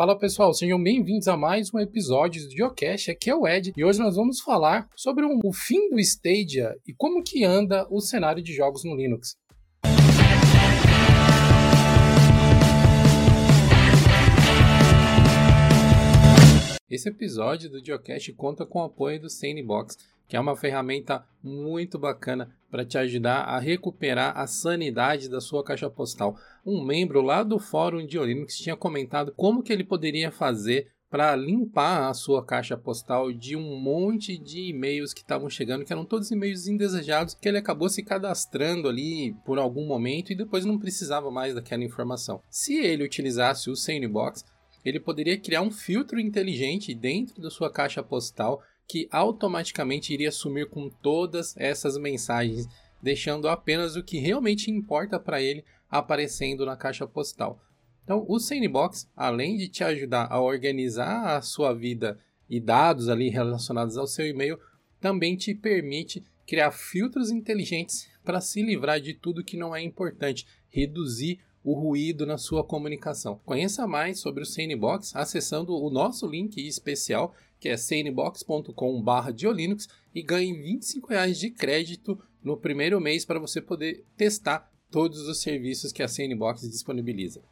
Fala pessoal, sejam bem-vindos a mais um episódio do Geocache. Aqui é o Ed e hoje nós vamos falar sobre um, o fim do Stadia e como que anda o cenário de jogos no Linux. Esse episódio do Geocache conta com o apoio do Sanebox, que é uma ferramenta muito bacana para te ajudar a recuperar a sanidade da sua caixa postal. Um membro lá do fórum de Linux tinha comentado como que ele poderia fazer para limpar a sua caixa postal de um monte de e-mails que estavam chegando, que eram todos e-mails indesejados, que ele acabou se cadastrando ali por algum momento e depois não precisava mais daquela informação. Se ele utilizasse o Sanebox, ele poderia criar um filtro inteligente dentro da sua caixa postal que automaticamente iria sumir com todas essas mensagens, deixando apenas o que realmente importa para ele aparecendo na caixa postal. Então, o Sanebox, além de te ajudar a organizar a sua vida e dados ali relacionados ao seu e-mail, também te permite criar filtros inteligentes para se livrar de tudo que não é importante, reduzir o ruído na sua comunicação. Conheça mais sobre o Sanebox acessando o nosso link especial que é cnbox.com.br Diolinux e ganhe 25 reais de crédito no primeiro mês para você poder testar todos os serviços que a CNBox disponibiliza.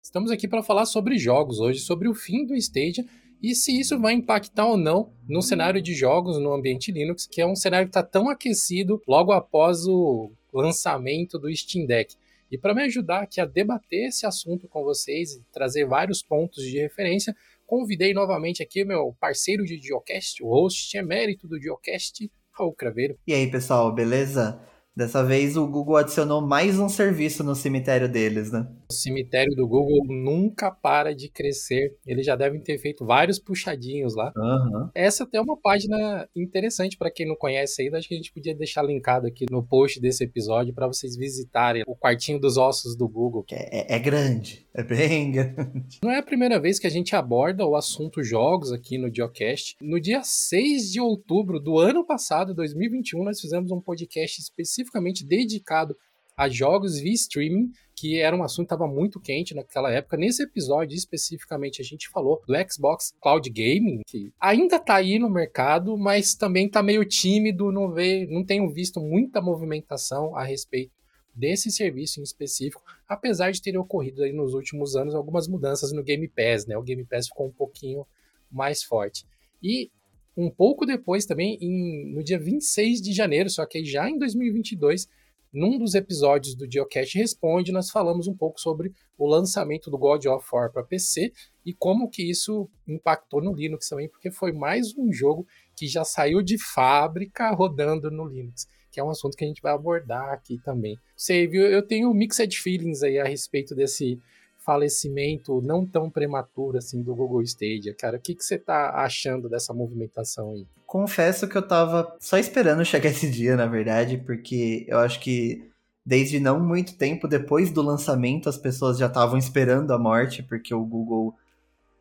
Estamos aqui para falar sobre jogos hoje, sobre o fim do Stadia e se isso vai impactar ou não no cenário de jogos no ambiente Linux, que é um cenário que está tão aquecido logo após o lançamento do Steam Deck. E para me ajudar aqui a debater esse assunto com vocês e trazer vários pontos de referência, convidei novamente aqui meu parceiro de Geocast, o host emérito do Geocast, Raul Craveiro. E aí, pessoal, beleza? Dessa vez o Google adicionou mais um serviço no cemitério deles, né? O cemitério do Google nunca para de crescer. Eles já devem ter feito vários puxadinhos lá. Uhum. Essa até é uma página interessante para quem não conhece ainda. Acho que a gente podia deixar linkado aqui no post desse episódio para vocês visitarem o quartinho dos ossos do Google. É, é, é grande, é bem grande. Não é a primeira vez que a gente aborda o assunto jogos aqui no Geocast. No dia 6 de outubro do ano passado, 2021, nós fizemos um podcast especificamente dedicado a jogos via streaming, que era um assunto que estava muito quente naquela época. Nesse episódio especificamente a gente falou do Xbox Cloud Gaming, que ainda está aí no mercado, mas também está meio tímido, não vê, não tenho visto muita movimentação a respeito desse serviço em específico, apesar de terem ocorrido aí nos últimos anos algumas mudanças no Game Pass, né? O Game Pass ficou um pouquinho mais forte. E um pouco depois também, em, no dia 26 de janeiro, só que já em 2022, num dos episódios do Geocache Responde, nós falamos um pouco sobre o lançamento do God of War para PC e como que isso impactou no Linux também, porque foi mais um jogo que já saiu de fábrica rodando no Linux, que é um assunto que a gente vai abordar aqui também. Você viu, eu tenho mixed feelings aí a respeito desse falecimento não tão prematuro assim do Google Stadia, cara. O que, que você tá achando dessa movimentação aí? Confesso que eu tava só esperando chegar esse dia, na verdade, porque eu acho que desde não muito tempo depois do lançamento as pessoas já estavam esperando a morte, porque o Google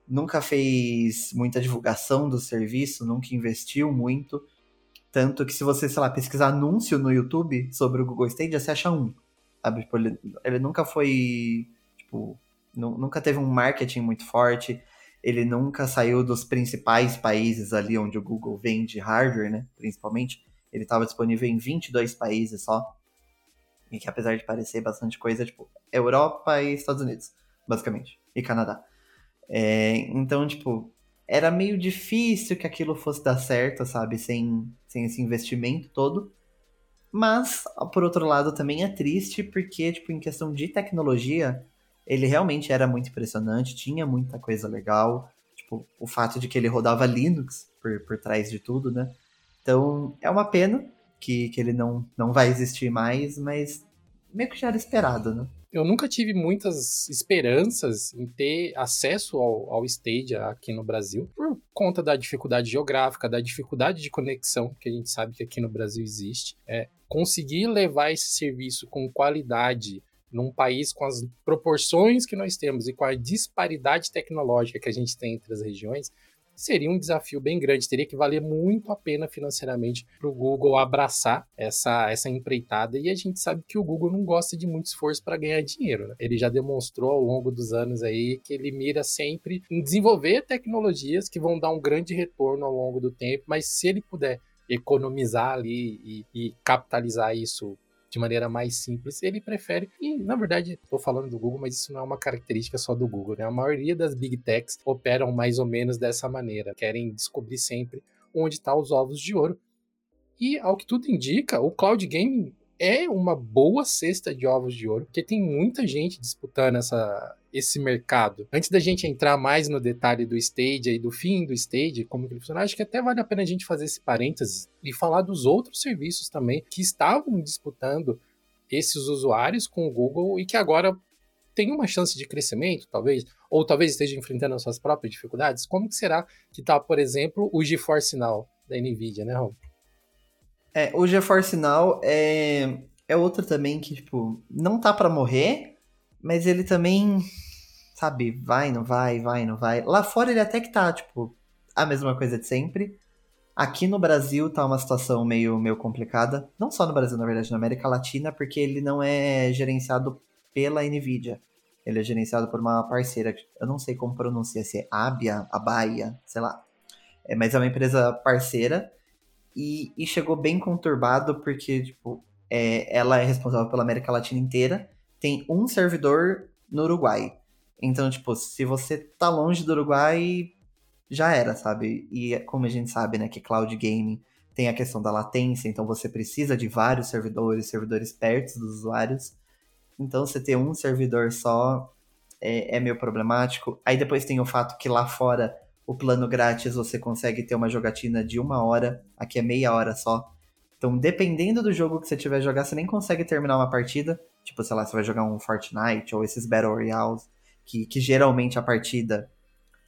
nunca fez muita divulgação do serviço, nunca investiu muito. Tanto que se você, sei lá, pesquisar anúncio no YouTube sobre o Google Stadia, você acha um. Sabe? Tipo, ele, ele nunca foi, tipo, nunca teve um marketing muito forte, ele nunca saiu dos principais países ali onde o Google vende hardware, né, principalmente. Ele estava disponível em 22 países só. E que apesar de parecer bastante coisa, tipo, Europa e Estados Unidos, basicamente, e Canadá. É, então, tipo, era meio difícil que aquilo fosse dar certo, sabe, sem, sem esse investimento todo. Mas, por outro lado, também é triste porque, tipo, em questão de tecnologia, ele realmente era muito impressionante, tinha muita coisa legal. Tipo, o fato de que ele rodava Linux por, por trás de tudo, né? Então, é uma pena que, que ele não, não vai existir mais, mas meio que já era esperado, né? Eu nunca tive muitas esperanças em ter acesso ao, ao Stadia aqui no Brasil, por conta da dificuldade geográfica, da dificuldade de conexão que a gente sabe que aqui no Brasil existe. É, conseguir levar esse serviço com qualidade num país com as proporções que nós temos e com a disparidade tecnológica que a gente tem entre as regiões, seria um desafio bem grande, teria que valer muito a pena financeiramente para o Google abraçar essa, essa empreitada. E a gente sabe que o Google não gosta de muito esforço para ganhar dinheiro. Né? Ele já demonstrou ao longo dos anos aí que ele mira sempre em desenvolver tecnologias que vão dar um grande retorno ao longo do tempo, mas se ele puder economizar ali e, e capitalizar isso de maneira mais simples, ele prefere. E, na verdade, estou falando do Google, mas isso não é uma característica só do Google, né? A maioria das big techs operam mais ou menos dessa maneira, querem descobrir sempre onde estão tá os ovos de ouro. E, ao que tudo indica, o cloud gaming é uma boa cesta de ovos de ouro, porque tem muita gente disputando essa, esse mercado. Antes da gente entrar mais no detalhe do stage e do fim do stage, como que ele funciona, acho que até vale a pena a gente fazer esse parênteses e falar dos outros serviços também que estavam disputando esses usuários com o Google e que agora tem uma chance de crescimento, talvez, ou talvez esteja enfrentando as suas próprias dificuldades. Como que será que está, por exemplo, o GeForce Now da Nvidia, né, Ron? É, o GeForce Now é, é outro também que, tipo, não tá para morrer, mas ele também, sabe, vai, não vai, vai, não vai. Lá fora ele até que tá, tipo, a mesma coisa de sempre. Aqui no Brasil tá uma situação meio, meio complicada. Não só no Brasil, na verdade, na América Latina, porque ele não é gerenciado pela NVIDIA. Ele é gerenciado por uma parceira, eu não sei como pronuncia, se é Abia, Abaia, sei lá. É, mas é uma empresa parceira e, e chegou bem conturbado porque, tipo, é, ela é responsável pela América Latina inteira, tem um servidor no Uruguai. Então, tipo, se você tá longe do Uruguai, já era, sabe? E como a gente sabe, né, que cloud gaming tem a questão da latência, então você precisa de vários servidores, servidores perto dos usuários. Então, você ter um servidor só é, é meio problemático. Aí depois tem o fato que lá fora o plano grátis você consegue ter uma jogatina de uma hora, aqui é meia hora só. Então, dependendo do jogo que você tiver jogar, você nem consegue terminar uma partida. Tipo, sei lá, você vai jogar um Fortnite ou esses Battle Royales, que, que geralmente a partida.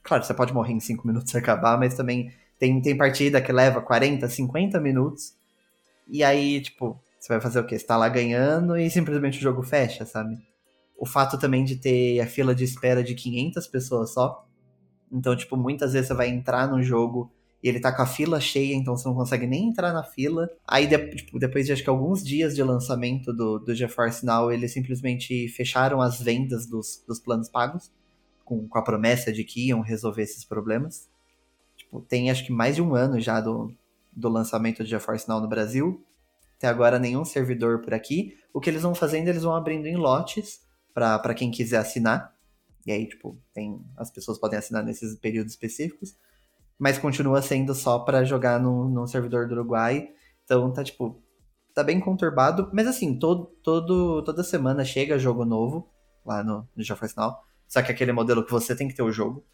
Claro, você pode morrer em 5 minutos e acabar, mas também tem, tem partida que leva 40, 50 minutos. E aí, tipo, você vai fazer o quê? Você tá lá ganhando e simplesmente o jogo fecha, sabe? O fato também de ter a fila de espera de 500 pessoas só então, tipo, muitas vezes você vai entrar no jogo e ele tá com a fila cheia, então você não consegue nem entrar na fila. Aí, de, tipo, depois de acho que alguns dias de lançamento do, do GeForce Now, eles simplesmente fecharam as vendas dos, dos planos pagos, com, com a promessa de que iam resolver esses problemas. Tipo, tem acho que mais de um ano já do, do lançamento do GeForce Now no Brasil. Até agora nenhum servidor por aqui. O que eles vão fazendo, eles vão abrindo em lotes para quem quiser assinar. E aí, tipo, tem as pessoas podem assinar nesses períodos específicos, mas continua sendo só para jogar no, no servidor do Uruguai. Então tá, tipo, tá bem conturbado. Mas assim, todo, todo, toda semana chega jogo novo lá no, no GeForce Now. Só que aquele modelo que você tem que ter o jogo.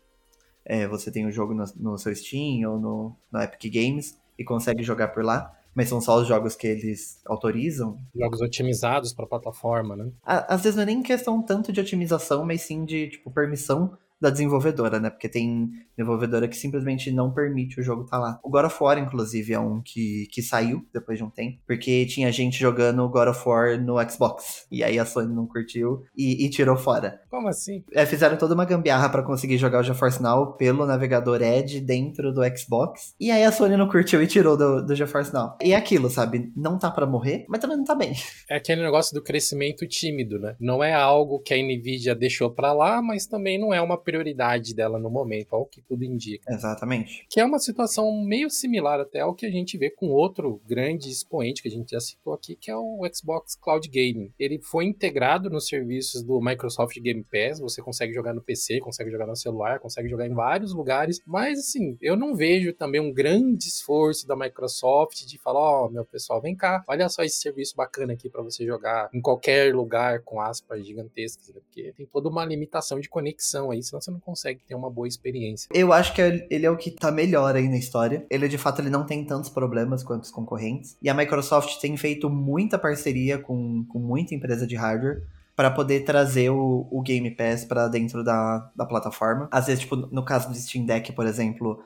É, você tem o jogo no, no seu Steam ou no, no Epic Games e consegue jogar por lá mas são só os jogos que eles autorizam. Jogos otimizados para a plataforma, né? Às vezes não é nem questão tanto de otimização, mas sim de tipo permissão da desenvolvedora, né? Porque tem desenvolvedora que simplesmente não permite o jogo estar tá lá. O God of War, inclusive, é um que, que saiu depois de um tempo, porque tinha gente jogando God of War no Xbox. E aí a Sony não curtiu e, e tirou fora. Como assim? É, fizeram toda uma gambiarra para conseguir jogar o GeForce Now pelo navegador Edge dentro do Xbox. E aí a Sony não curtiu e tirou do, do GeForce Now. E é aquilo, sabe? Não tá para morrer, mas também não tá bem. É aquele negócio do crescimento tímido, né? Não é algo que a Nvidia deixou para lá, mas também não é uma prioridade dela no momento, ao que tudo indica. Exatamente. Que é uma situação meio similar até ao que a gente vê com outro grande expoente que a gente já citou aqui, que é o Xbox Cloud Gaming. Ele foi integrado nos serviços do Microsoft Game Pass, você consegue jogar no PC, consegue jogar no celular, consegue jogar em vários lugares, mas assim, eu não vejo também um grande esforço da Microsoft de falar, ó, oh, meu pessoal, vem cá, olha só esse serviço bacana aqui para você jogar em qualquer lugar com aspas gigantescas, né? porque tem toda uma limitação de conexão aí, senão você não consegue ter uma boa experiência. Eu acho que ele é o que tá melhor aí na história. Ele, de fato, ele não tem tantos problemas quanto os concorrentes. E a Microsoft tem feito muita parceria com, com muita empresa de hardware para poder trazer o, o Game Pass para dentro da, da plataforma. Às vezes, tipo, no caso do Steam Deck, por exemplo,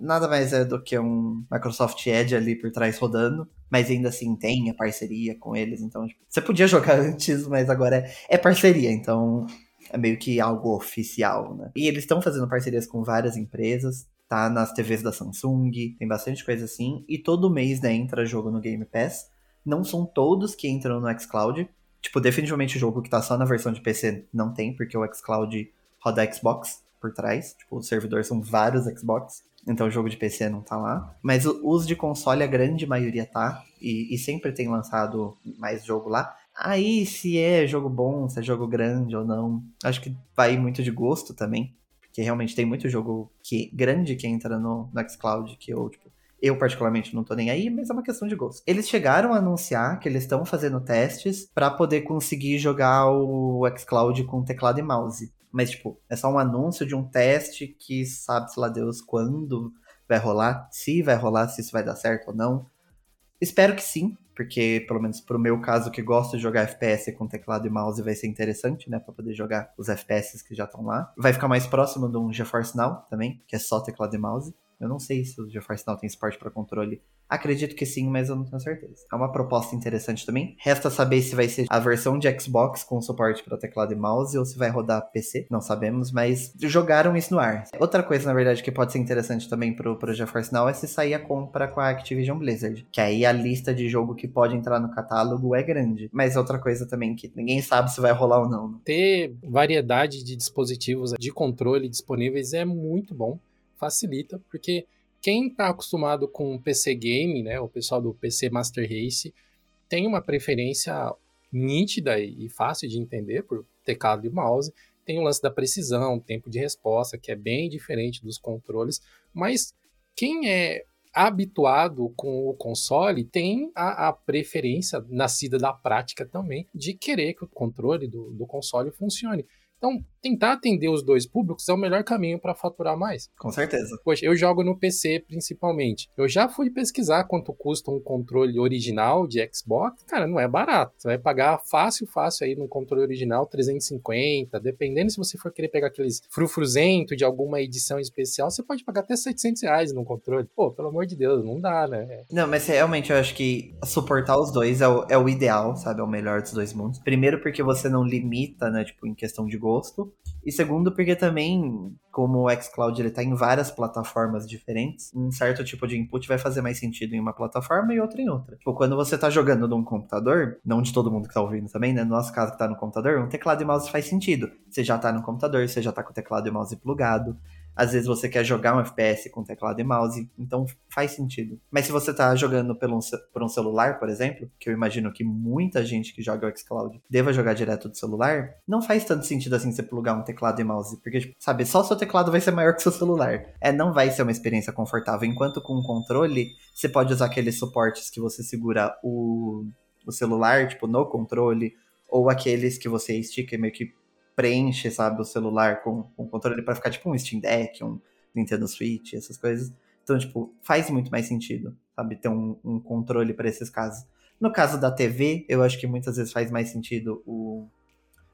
nada mais é do que um Microsoft Edge ali por trás rodando, mas ainda assim tem a parceria com eles, então tipo, você podia jogar antes, mas agora é, é parceria, então é meio que algo oficial, né? E eles estão fazendo parcerias com várias empresas. tá nas TVs da Samsung, tem bastante coisa assim. E todo mês, né, entra jogo no Game Pass. Não são todos que entram no xCloud. Tipo, definitivamente o jogo que tá só na versão de PC não tem, porque o xCloud roda Xbox por trás. Tipo, os servidores são vários Xbox. Então o jogo de PC não tá lá. Mas os de console, a grande maioria tá. E, e sempre tem lançado mais jogo lá. Aí, se é jogo bom, se é jogo grande ou não, acho que vai muito de gosto também. Porque realmente tem muito jogo que grande que entra no, no xCloud que eu, tipo, eu, particularmente, não tô nem aí, mas é uma questão de gosto. Eles chegaram a anunciar que eles estão fazendo testes para poder conseguir jogar o xCloud com teclado e mouse. Mas, tipo, é só um anúncio de um teste que sabe-se lá Deus quando vai rolar, se vai rolar, se isso vai dar certo ou não. Espero que sim, porque, pelo menos pro meu caso, que gosto de jogar FPS com teclado e mouse, vai ser interessante, né? Pra poder jogar os FPS que já estão lá. Vai ficar mais próximo de um GeForce Now também, que é só teclado e mouse. Eu não sei se o GeForce Now tem suporte para controle. Acredito que sim, mas eu não tenho certeza. É uma proposta interessante também. Resta saber se vai ser a versão de Xbox com suporte para teclado e mouse ou se vai rodar PC. Não sabemos, mas jogaram isso no ar. Outra coisa, na verdade, que pode ser interessante também pro, pro GeForce Now é se sair a compra com a Activision Blizzard. Que aí a lista de jogo que pode entrar no catálogo é grande. Mas outra coisa também que ninguém sabe se vai rolar ou não. Né? Ter variedade de dispositivos de controle disponíveis é muito bom facilita, porque quem está acostumado com PC Game, né, o pessoal do PC Master Race, tem uma preferência nítida e fácil de entender por teclado e mouse. Tem o lance da precisão, tempo de resposta, que é bem diferente dos controles, mas quem é habituado com o console tem a, a, preferência nascida da prática também de querer que o controle do, do console funcione. Então, tentar atender os dois públicos é o melhor caminho para faturar mais. Com certeza. Poxa, eu jogo no PC principalmente. Eu já fui pesquisar quanto custa um controle original de Xbox. Cara, não é barato. Você vai pagar fácil, fácil aí no controle original 350. Dependendo se você for querer pegar aqueles frufruzento de alguma edição especial, você pode pagar até 700 reais no controle. Pô, pelo amor de Deus, não dá, né? Não, mas realmente eu acho que suportar os dois é o, é o ideal, sabe? É o melhor dos dois mundos. Primeiro porque você não limita, né? Tipo, em questão de gosto. E segundo, porque também, como o xCloud ele tá em várias plataformas diferentes, um certo tipo de input vai fazer mais sentido em uma plataforma e outra em outra. Tipo, quando você tá jogando num computador, não de todo mundo que tá ouvindo também, né? No nosso caso que tá no computador, um teclado e mouse faz sentido. Você já tá no computador, você já tá com o teclado e mouse plugado. Às vezes você quer jogar um FPS com teclado e mouse, então faz sentido. Mas se você tá jogando por um, por um celular, por exemplo, que eu imagino que muita gente que joga o xCloud deva jogar direto do celular, não faz tanto sentido assim você plugar um teclado e mouse, porque, tipo, sabe, só seu teclado vai ser maior que seu celular. É, não vai ser uma experiência confortável, enquanto com o controle, você pode usar aqueles suportes que você segura o, o celular, tipo, no controle, ou aqueles que você estica meio que preenche, sabe, o celular com, com controle para ficar tipo um Steam Deck, um Nintendo Switch, essas coisas. Então, tipo, faz muito mais sentido, sabe, ter um, um controle para esses casos. No caso da TV, eu acho que muitas vezes faz mais sentido o,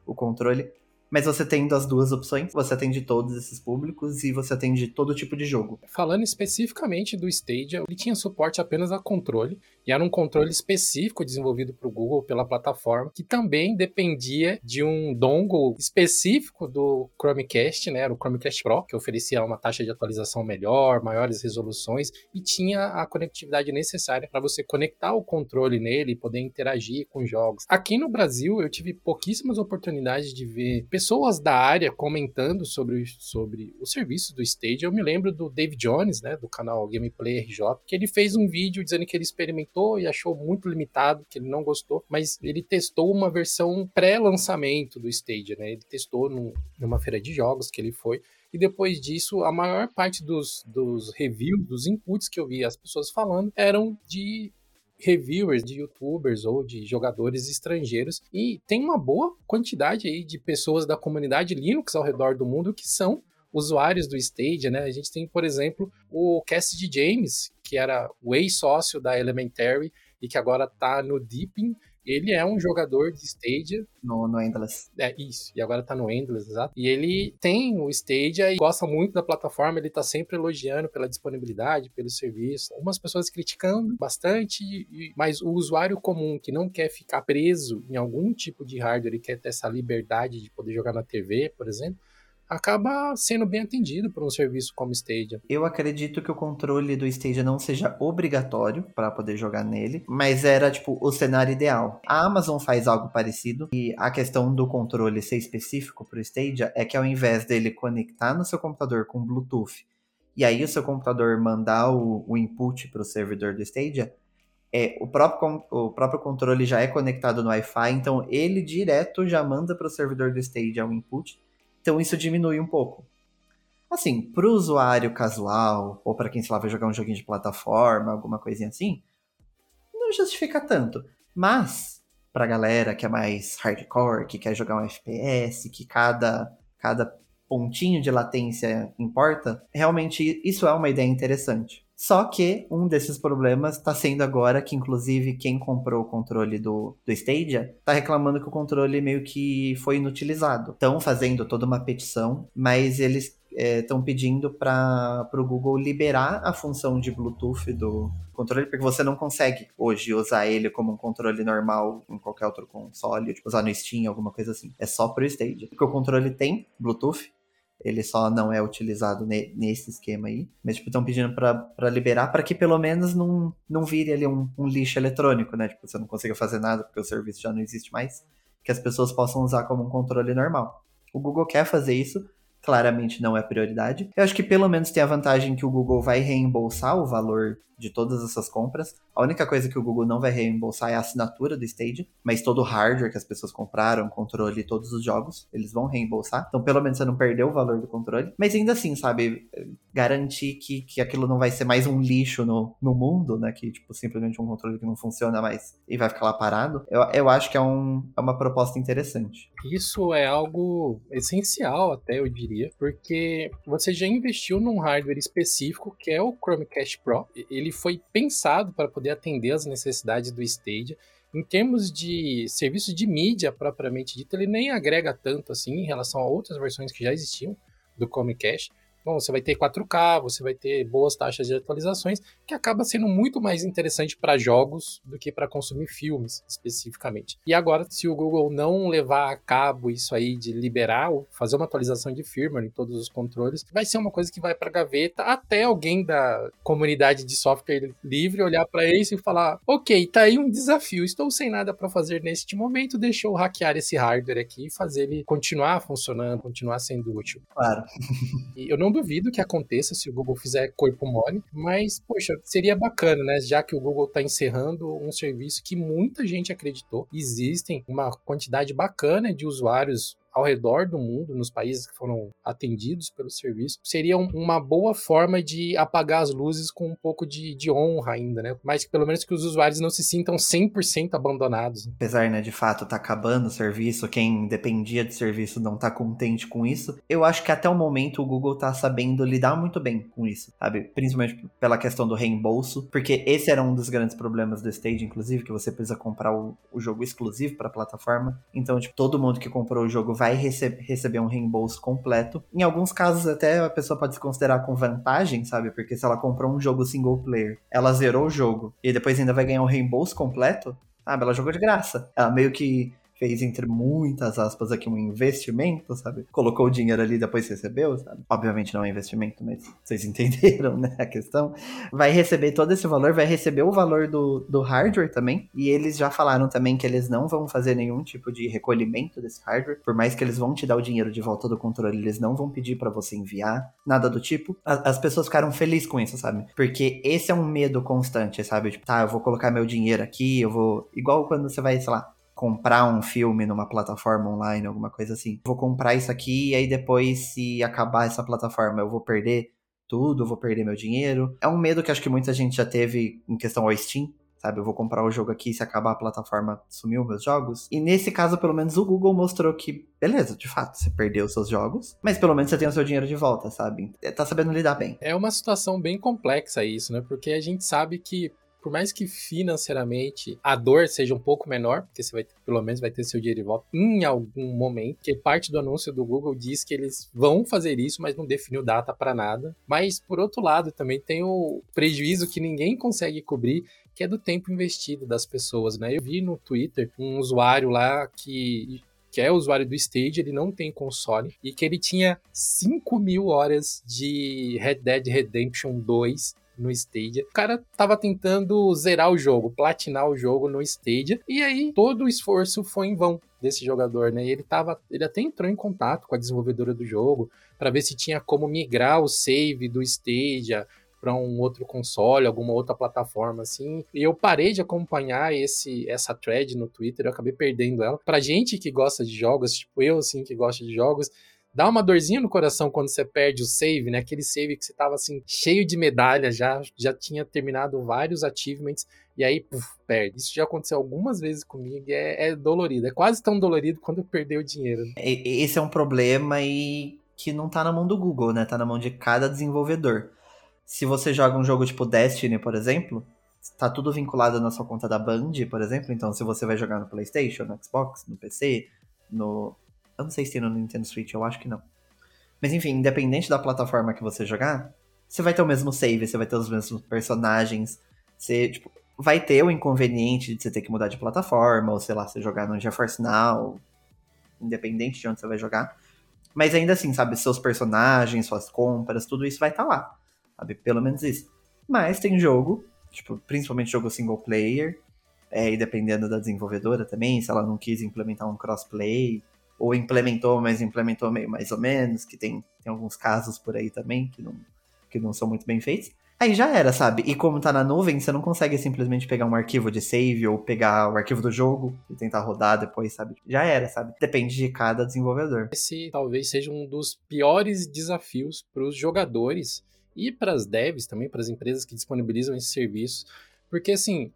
o controle. Mas você tendo as duas opções, você atende todos esses públicos e você atende todo tipo de jogo. Falando especificamente do Stadia, ele tinha suporte apenas a controle, e era um controle específico desenvolvido para o Google pela plataforma, que também dependia de um dongle específico do Chromecast, né? Era o Chromecast Pro, que oferecia uma taxa de atualização melhor, maiores resoluções e tinha a conectividade necessária para você conectar o controle nele e poder interagir com jogos. Aqui no Brasil, eu tive pouquíssimas oportunidades de ver pessoas pessoas da área comentando sobre, sobre o serviço do Stage. Eu me lembro do Dave Jones, né, do canal Gameplay RJ, que ele fez um vídeo dizendo que ele experimentou e achou muito limitado, que ele não gostou, mas ele testou uma versão pré-lançamento do Stage, né? Ele testou num, numa feira de jogos que ele foi. E depois disso, a maior parte dos, dos reviews, dos inputs que eu vi as pessoas falando, eram de reviewers de youtubers ou de jogadores estrangeiros e tem uma boa quantidade aí de pessoas da comunidade Linux ao redor do mundo que são usuários do Stadia, né? A gente tem, por exemplo, o Cassidy James, que era o ex-sócio da Elementary e que agora tá no Deepin ele é um jogador de Stadia. No, no Endless. É, isso. E agora tá no Endless, exato. E ele tem o Stadia e gosta muito da plataforma, ele tá sempre elogiando pela disponibilidade, pelo serviço. Algumas pessoas criticando bastante, mas o usuário comum que não quer ficar preso em algum tipo de hardware e quer ter essa liberdade de poder jogar na TV, por exemplo, acaba sendo bem atendido por um serviço como Stadia. Eu acredito que o controle do Stadia não seja obrigatório para poder jogar nele, mas era tipo o cenário ideal. A Amazon faz algo parecido e a questão do controle ser específico para o Stadia é que ao invés dele conectar no seu computador com Bluetooth e aí o seu computador mandar o, o input para o servidor do Stadia, é, o, próprio, o próprio controle já é conectado no Wi-Fi, então ele direto já manda para o servidor do Stadia o input então isso diminui um pouco. Assim, para o usuário casual, ou para quem, sei lá, vai jogar um joguinho de plataforma, alguma coisinha assim, não justifica tanto. Mas, pra galera que é mais hardcore, que quer jogar um FPS, que cada, cada pontinho de latência importa, realmente isso é uma ideia interessante. Só que um desses problemas está sendo agora que, inclusive, quem comprou o controle do, do Stadia está reclamando que o controle meio que foi inutilizado. Estão fazendo toda uma petição, mas eles estão é, pedindo para o Google liberar a função de Bluetooth do controle, porque você não consegue hoje usar ele como um controle normal em qualquer outro console, tipo usar no Steam, alguma coisa assim. É só para o Stadia. Porque o controle tem Bluetooth, ele só não é utilizado ne, nesse esquema aí. Mas, tipo, estão pedindo para liberar para que pelo menos não, não vire ali um, um, lixo eletrônico, né? Tipo, você não consiga fazer nada porque o serviço já não existe mais. Que as pessoas possam usar como um controle normal. O Google quer fazer isso, claramente não é prioridade. Eu acho que pelo menos tem a vantagem que o Google vai reembolsar o valor de todas essas compras. A única coisa que o Google não vai reembolsar é a assinatura do Stadia, mas todo o hardware que as pessoas compraram, controle todos os jogos, eles vão reembolsar. Então, pelo menos você não perdeu o valor do controle. Mas ainda assim, sabe, garantir que, que aquilo não vai ser mais um lixo no, no mundo, né? Que, tipo, simplesmente um controle que não funciona mais e vai ficar lá parado. Eu, eu acho que é, um, é uma proposta interessante. Isso é algo essencial, até eu diria, porque você já investiu num hardware específico que é o Chromecast Pro. Ele foi pensado para poder atender às necessidades do Stadia. Em termos de serviço de mídia propriamente dito, ele nem agrega tanto assim em relação a outras versões que já existiam do Chromecast. Bom, você vai ter 4K, você vai ter boas taxas de atualizações, que acaba sendo muito mais interessante para jogos do que para consumir filmes, especificamente. E agora, se o Google não levar a cabo isso aí de liberar, ou fazer uma atualização de firmware em todos os controles, vai ser uma coisa que vai para gaveta até alguém da comunidade de software livre olhar para isso e falar: ok, tá aí um desafio, estou sem nada para fazer neste momento, deixa eu hackear esse hardware aqui e fazer ele continuar funcionando, continuar sendo útil. Claro. e eu não duvido que aconteça se o Google fizer corpo mole, mas, poxa, seria bacana, né? Já que o Google está encerrando um serviço que muita gente acreditou. Existem uma quantidade bacana de usuários ao redor do mundo, nos países que foram atendidos pelo serviço, seria uma boa forma de apagar as luzes com um pouco de, de honra ainda, né? Mas pelo menos que os usuários não se sintam 100% abandonados. Apesar, né, de fato, tá acabando o serviço, quem dependia de serviço não tá contente com isso, eu acho que até o momento o Google tá sabendo lidar muito bem com isso, sabe? Principalmente pela questão do reembolso, porque esse era um dos grandes problemas do Stage, inclusive, que você precisa comprar o, o jogo exclusivo para a plataforma. Então, tipo, todo mundo que comprou o jogo vai vai rece receber um reembolso completo. Em alguns casos, até a pessoa pode se considerar com vantagem, sabe? Porque se ela comprou um jogo single player, ela zerou o jogo e depois ainda vai ganhar um reembolso completo, sabe? Ela jogou de graça. Ela meio que fez, entre muitas aspas, aqui um investimento, sabe? Colocou o dinheiro ali e depois recebeu, sabe? Obviamente não é investimento, mas vocês entenderam, né? A questão. Vai receber todo esse valor, vai receber o valor do, do hardware também. E eles já falaram também que eles não vão fazer nenhum tipo de recolhimento desse hardware. Por mais que eles vão te dar o dinheiro de volta do controle, eles não vão pedir para você enviar, nada do tipo. as pessoas ficaram felizes com isso, sabe? Porque esse é um medo constante, sabe? Tipo, tá, eu vou colocar meu dinheiro aqui, eu vou. Igual quando você vai, sei lá, comprar um filme numa plataforma online, alguma coisa assim. Vou comprar isso aqui e aí depois, se acabar essa plataforma, eu vou perder tudo, vou perder meu dinheiro. É um medo que acho que muita gente já teve em questão ao Steam. Sabe, eu vou comprar o jogo aqui, se acabar a plataforma, sumiu meus jogos. E nesse caso, pelo menos, o Google mostrou que, beleza, de fato, você perdeu seus jogos, mas pelo menos você tem o seu dinheiro de volta, sabe? Tá sabendo lidar bem. É uma situação bem complexa isso, né? Porque a gente sabe que por mais que financeiramente a dor seja um pouco menor, porque você vai pelo menos vai ter seu dinheiro de volta em algum momento, que parte do anúncio do Google diz que eles vão fazer isso, mas não definiu data para nada. Mas por outro lado, também tem o prejuízo que ninguém consegue cobrir, que é do tempo investido das pessoas, né? Eu vi no Twitter um usuário lá que que é usuário do Stage, ele não tem console, e que ele tinha 5 mil horas de Red Dead Redemption 2 no Stadia. O cara tava tentando zerar o jogo, platinar o jogo no Stadia, e aí todo o esforço foi em vão desse jogador, né? Ele tava, ele até entrou em contato com a desenvolvedora do jogo para ver se tinha como migrar o save do Stadia para um outro console, alguma outra plataforma assim. E eu parei de acompanhar esse essa thread no Twitter, eu acabei perdendo ela. Pra gente que gosta de jogos, tipo eu assim que gosta de jogos, dá uma dorzinha no coração quando você perde o save, né? Aquele save que você tava assim, cheio de medalhas, já, já tinha terminado vários achievements, e aí, puf, perde. Isso já aconteceu algumas vezes comigo e é, é dolorido. É quase tão dolorido quando eu perder o dinheiro. Né? Esse é um problema e que não tá na mão do Google, né? Tá na mão de cada desenvolvedor. Se você joga um jogo tipo Destiny, por exemplo, tá tudo vinculado na sua conta da Band, por exemplo. Então, se você vai jogar no PlayStation, no Xbox, no PC, no eu não sei se tem no Nintendo Switch, eu acho que não. Mas enfim, independente da plataforma que você jogar, você vai ter o mesmo save, você vai ter os mesmos personagens. Você, tipo, vai ter o inconveniente de você ter que mudar de plataforma, ou sei lá, você jogar no GeForce Now, independente de onde você vai jogar. Mas ainda assim, sabe, seus personagens, suas compras, tudo isso vai estar tá lá. Sabe, pelo menos isso. Mas tem jogo, tipo, principalmente jogo single player, é, e dependendo da desenvolvedora também, se ela não quis implementar um crossplay, ou implementou, mas implementou meio mais ou menos, que tem, tem alguns casos por aí também que não, que não são muito bem feitos. Aí já era, sabe? E como tá na nuvem, você não consegue simplesmente pegar um arquivo de save ou pegar o arquivo do jogo e tentar rodar depois, sabe? Já era, sabe? Depende de cada desenvolvedor. Esse talvez seja um dos piores desafios para os jogadores e para as devs também, para as empresas que disponibilizam esse serviço, porque assim,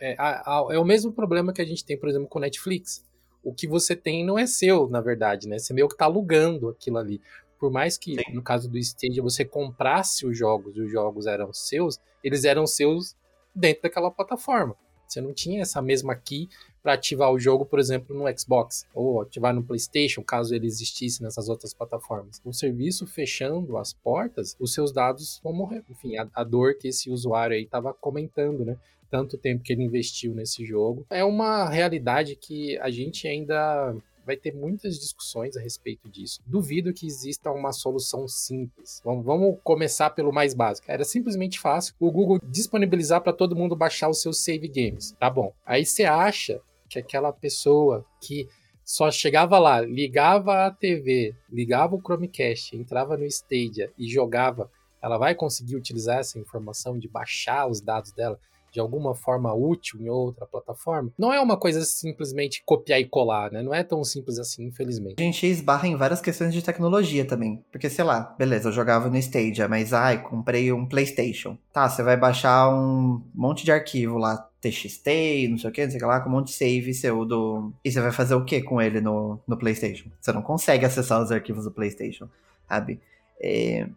é, a, a, é o mesmo problema que a gente tem, por exemplo, com Netflix o que você tem não é seu, na verdade, né? Você meio que tá alugando aquilo ali. Por mais que, Sim. no caso do Stadia, você comprasse os jogos e os jogos eram seus, eles eram seus dentro daquela plataforma. Você não tinha essa mesma key para ativar o jogo, por exemplo, no Xbox ou ativar no PlayStation, caso ele existisse nessas outras plataformas. O serviço fechando as portas, os seus dados vão morrer. Enfim, a, a dor que esse usuário aí estava comentando, né? Tanto tempo que ele investiu nesse jogo. É uma realidade que a gente ainda vai ter muitas discussões a respeito disso. Duvido que exista uma solução simples. Vamos, vamos começar pelo mais básico. Era simplesmente fácil o Google disponibilizar para todo mundo baixar os seus save games. Tá bom. Aí você acha que aquela pessoa que só chegava lá, ligava a TV, ligava o Chromecast, entrava no Stadia e jogava, ela vai conseguir utilizar essa informação de baixar os dados dela? De alguma forma útil em outra plataforma, não é uma coisa simplesmente copiar e colar, né? Não é tão simples assim, infelizmente. A gente esbarra em várias questões de tecnologia também. Porque, sei lá, beleza, eu jogava no Stadia, mas ai, comprei um PlayStation. Tá, você vai baixar um monte de arquivo lá, TXT, não sei o que, não sei o que lá, com um monte de save seu do. E você vai fazer o que com ele no, no PlayStation? Você não consegue acessar os arquivos do PlayStation, sabe? É...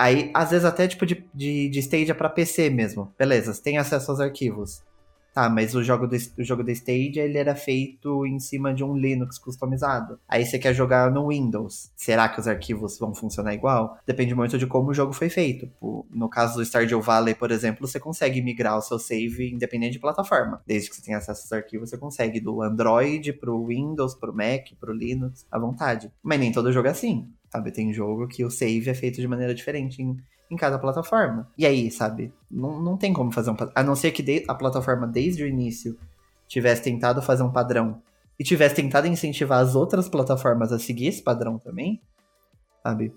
Aí, às vezes, até tipo de, de, de Stadia para PC mesmo. Beleza, você tem acesso aos arquivos. Tá, mas o jogo, do, o jogo da Stadia, ele era feito em cima de um Linux customizado. Aí você quer jogar no Windows. Será que os arquivos vão funcionar igual? Depende muito de como o jogo foi feito. No caso do Stardew Valley, por exemplo, você consegue migrar o seu save independente de plataforma. Desde que você tenha acesso aos arquivos, você consegue do Android pro Windows, pro Mac, pro Linux, à vontade. Mas nem todo jogo é assim. Sabe, tem jogo que o save é feito de maneira diferente em, em cada plataforma. E aí, sabe, não, não tem como fazer um A não ser que de, a plataforma desde o início tivesse tentado fazer um padrão e tivesse tentado incentivar as outras plataformas a seguir esse padrão também, sabe?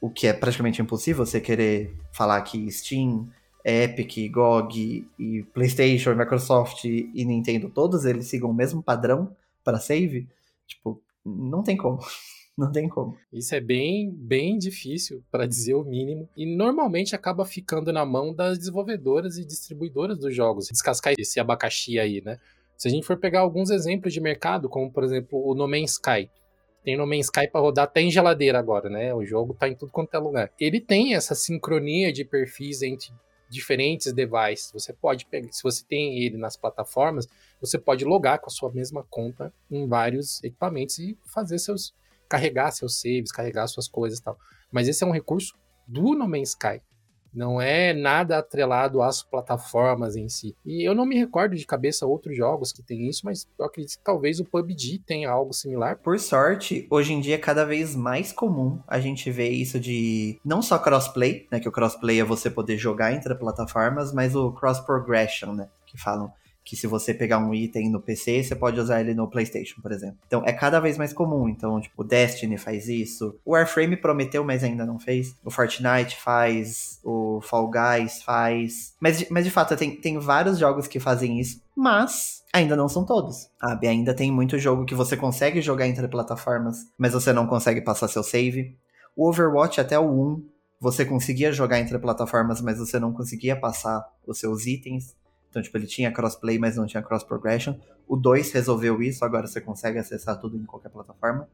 O que é praticamente impossível você querer falar que Steam, Epic, GOG e PlayStation, Microsoft e Nintendo, todos eles sigam o mesmo padrão para save. Tipo, não tem como. Não tem como. Isso é bem, bem difícil, para dizer o mínimo. E normalmente acaba ficando na mão das desenvolvedoras e distribuidoras dos jogos. Descascar esse abacaxi aí, né? Se a gente for pegar alguns exemplos de mercado, como por exemplo o No Man's Sky. Tem No Man's Sky para rodar até em geladeira agora, né? O jogo tá em tudo quanto é lugar. Ele tem essa sincronia de perfis entre diferentes devices. Você pode pegar, se você tem ele nas plataformas, você pode logar com a sua mesma conta em vários equipamentos e fazer seus carregar seus saves, carregar suas coisas e tal. Mas esse é um recurso do No Man's Sky. Não é nada atrelado às plataformas em si. E eu não me recordo de cabeça outros jogos que tem isso, mas eu acredito que talvez o PUBG tenha algo similar. Por sorte, hoje em dia é cada vez mais comum a gente ver isso de não só crossplay, né, que o crossplay é você poder jogar entre plataformas, mas o cross progression, né, que falam que se você pegar um item no PC, você pode usar ele no PlayStation, por exemplo. Então é cada vez mais comum. Então, tipo, o Destiny faz isso. O Warframe prometeu, mas ainda não fez. O Fortnite faz. O Fall Guys faz. Mas, mas de fato, tem, tem vários jogos que fazem isso. Mas ainda não são todos, sabe? Ainda tem muito jogo que você consegue jogar entre plataformas, mas você não consegue passar seu save. O Overwatch até o 1, você conseguia jogar entre plataformas, mas você não conseguia passar os seus itens. Então, tipo, ele tinha crossplay, mas não tinha cross progression. O 2 resolveu isso, agora você consegue acessar tudo em qualquer plataforma.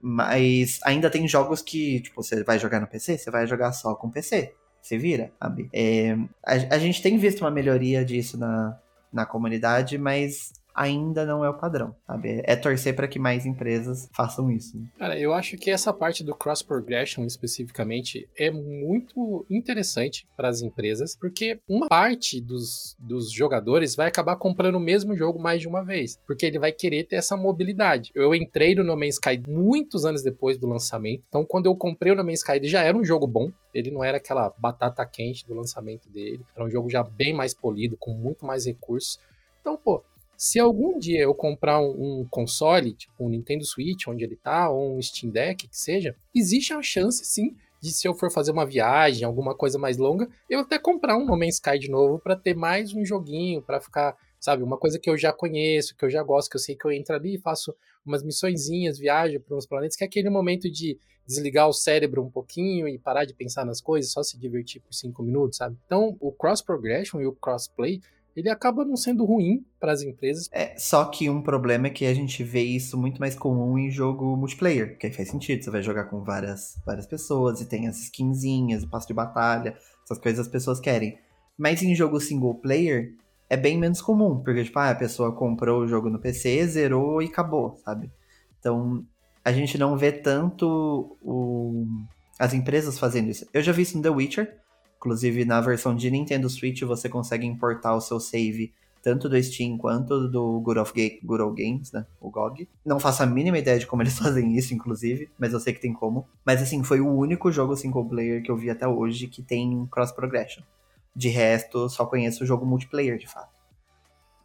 Mas ainda tem jogos que, tipo, você vai jogar no PC, você vai jogar só com PC. Se vira, sabe? É, a, a, gente tem visto uma melhoria disso na, na comunidade, mas ainda não é o padrão, sabe? É torcer para que mais empresas façam isso. Né? Cara, eu acho que essa parte do cross progression especificamente é muito interessante para as empresas, porque uma parte dos, dos jogadores vai acabar comprando o mesmo jogo mais de uma vez, porque ele vai querer ter essa mobilidade. Eu entrei no No Man's Sky muitos anos depois do lançamento, então quando eu comprei o No Man's Sky, ele já era um jogo bom, ele não era aquela batata quente do lançamento dele, era um jogo já bem mais polido, com muito mais recursos. Então, pô, se algum dia eu comprar um, um, console, tipo um Nintendo Switch, onde ele tá, ou um Steam Deck, que seja, existe a chance, sim, de se eu for fazer uma viagem, alguma coisa mais longa, eu até comprar um No Man's Sky de novo para ter mais um joguinho, para ficar, sabe, uma coisa que eu já conheço, que eu já gosto, que eu sei que eu entro ali e faço umas missõezinhas, viajo para uns planetas, que é aquele momento de desligar o cérebro um pouquinho e parar de pensar nas coisas, só se divertir por cinco minutos, sabe? Então, o cross progression e o crossplay ele acaba não sendo ruim para as empresas. É, só que um problema é que a gente vê isso muito mais comum em jogo multiplayer, que aí faz sentido, você vai jogar com várias, várias pessoas e tem as skinzinhas, o passo de batalha, essas coisas as pessoas querem. Mas em jogo single player é bem menos comum, porque tipo, ah, a pessoa comprou o jogo no PC, zerou e acabou, sabe? Então, a gente não vê tanto o... as empresas fazendo isso. Eu já vi isso no The Witcher, Inclusive, na versão de Nintendo Switch, você consegue importar o seu save tanto do Steam quanto do Good, of Ga Good Old Games, né? O GOG. Não faço a mínima ideia de como eles fazem isso, inclusive, mas eu sei que tem como. Mas assim, foi o único jogo single player que eu vi até hoje que tem cross progression. De resto, só conheço o jogo multiplayer, de fato.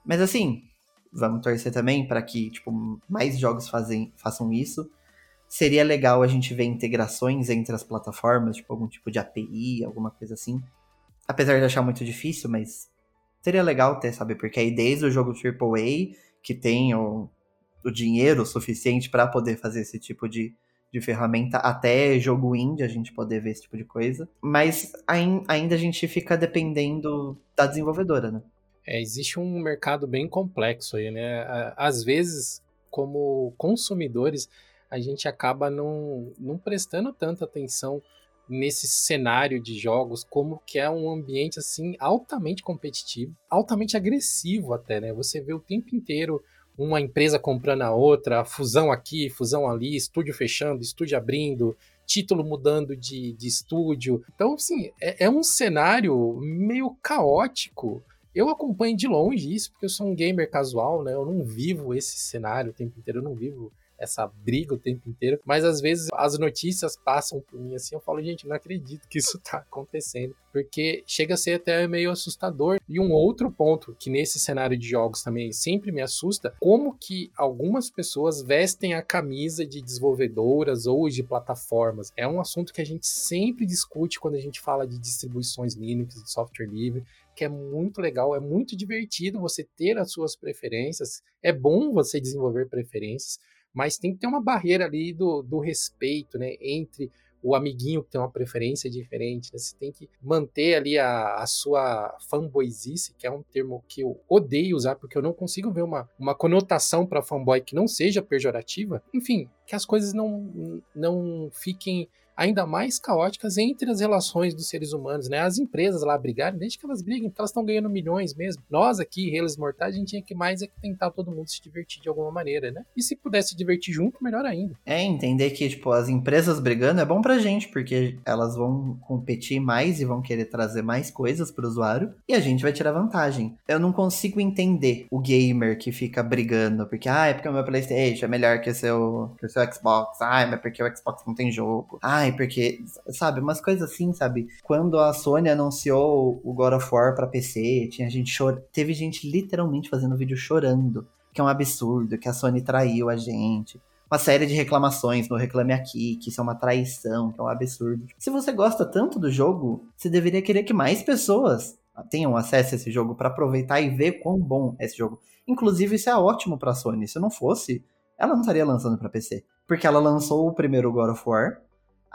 Mas assim, vamos torcer também para que tipo, mais jogos fazem, façam isso seria legal a gente ver integrações entre as plataformas, tipo algum tipo de API, alguma coisa assim. Apesar de achar muito difícil, mas seria legal ter, sabe? Porque aí desde o jogo AAA, que tem o, o dinheiro suficiente para poder fazer esse tipo de, de ferramenta, até jogo indie a gente poder ver esse tipo de coisa. Mas ainda a gente fica dependendo da desenvolvedora, né? É, existe um mercado bem complexo aí, né? Às vezes, como consumidores, a gente acaba não, não prestando tanta atenção nesse cenário de jogos, como que é um ambiente assim altamente competitivo, altamente agressivo até, né? Você vê o tempo inteiro uma empresa comprando a outra, fusão aqui, fusão ali, estúdio fechando, estúdio abrindo, título mudando de, de estúdio. Então, assim, é, é um cenário meio caótico. Eu acompanho de longe isso, porque eu sou um gamer casual, né? Eu não vivo esse cenário o tempo inteiro, eu não vivo essa briga o tempo inteiro, mas às vezes as notícias passam por mim assim, eu falo, gente, não acredito que isso tá acontecendo, porque chega a ser até meio assustador. E um outro ponto que nesse cenário de jogos também sempre me assusta, como que algumas pessoas vestem a camisa de desenvolvedoras ou de plataformas. É um assunto que a gente sempre discute quando a gente fala de distribuições Linux, de software livre, que é muito legal, é muito divertido você ter as suas preferências, é bom você desenvolver preferências, mas tem que ter uma barreira ali do, do respeito, né, entre o amiguinho que tem uma preferência diferente, né? Você tem que manter ali a, a sua fanboyzice, que é um termo que eu odeio usar, porque eu não consigo ver uma, uma conotação para fanboy que não seja pejorativa. Enfim, que as coisas não, não fiquem ainda mais caóticas entre as relações dos seres humanos, né? As empresas lá brigarem, desde que elas briguem, porque elas estão ganhando milhões mesmo. Nós aqui, Reis Mortais, a gente tinha que mais é que tentar todo mundo se divertir de alguma maneira, né? E se pudesse se divertir junto, melhor ainda. É, entender que, tipo, as empresas brigando é bom pra gente, porque elas vão competir mais e vão querer trazer mais coisas pro usuário, e a gente vai tirar vantagem. Eu não consigo entender o gamer que fica brigando, porque, ah, é porque o meu Playstation é melhor que o seu, que o seu Xbox, ah, é porque o Xbox não tem jogo, ai, porque, sabe, umas coisas assim, sabe? Quando a Sony anunciou o God of War pra PC, tinha gente chorando, teve gente literalmente fazendo vídeo chorando, que é um absurdo, que a Sony traiu a gente uma série de reclamações no Reclame Aqui, que isso é uma traição, que é um absurdo. Se você gosta tanto do jogo, você deveria querer que mais pessoas tenham acesso a esse jogo para aproveitar e ver quão bom é esse jogo. Inclusive, isso é ótimo para a Sony. Se não fosse, ela não estaria lançando para PC. Porque ela lançou o primeiro God of War.